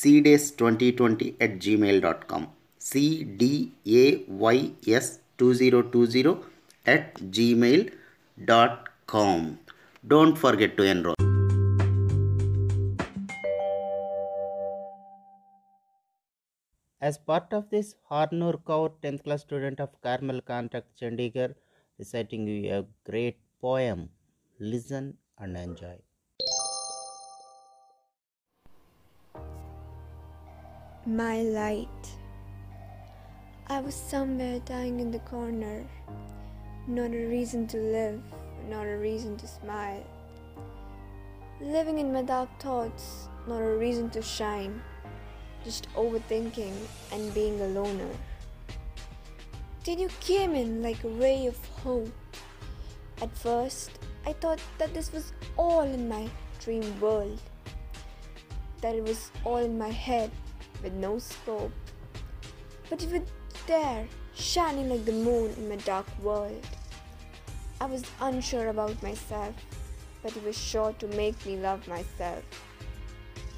cdays2020 at gmail.com cdays2020 at gmail.com don't forget to enroll. As part of this harnoor kaur 10th class student of carmel contact chandigarh reciting you a great poem. Listen and enjoy My light. I was somewhere dying in the corner. Not a reason to live, not a reason to smile. Living in my dark thoughts, not a reason to shine. Just overthinking and being a loner. Then you came in like a ray of hope. At first, I thought that this was all in my dream world. That it was all in my head with no scope. But you were there, shining like the moon in my dark world. I was unsure about myself, but you were sure to make me love myself.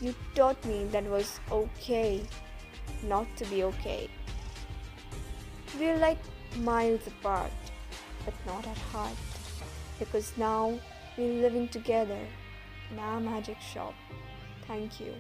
You taught me that it was okay not to be okay. We're like miles apart, but not at heart, because now we're living together in our magic shop. Thank you.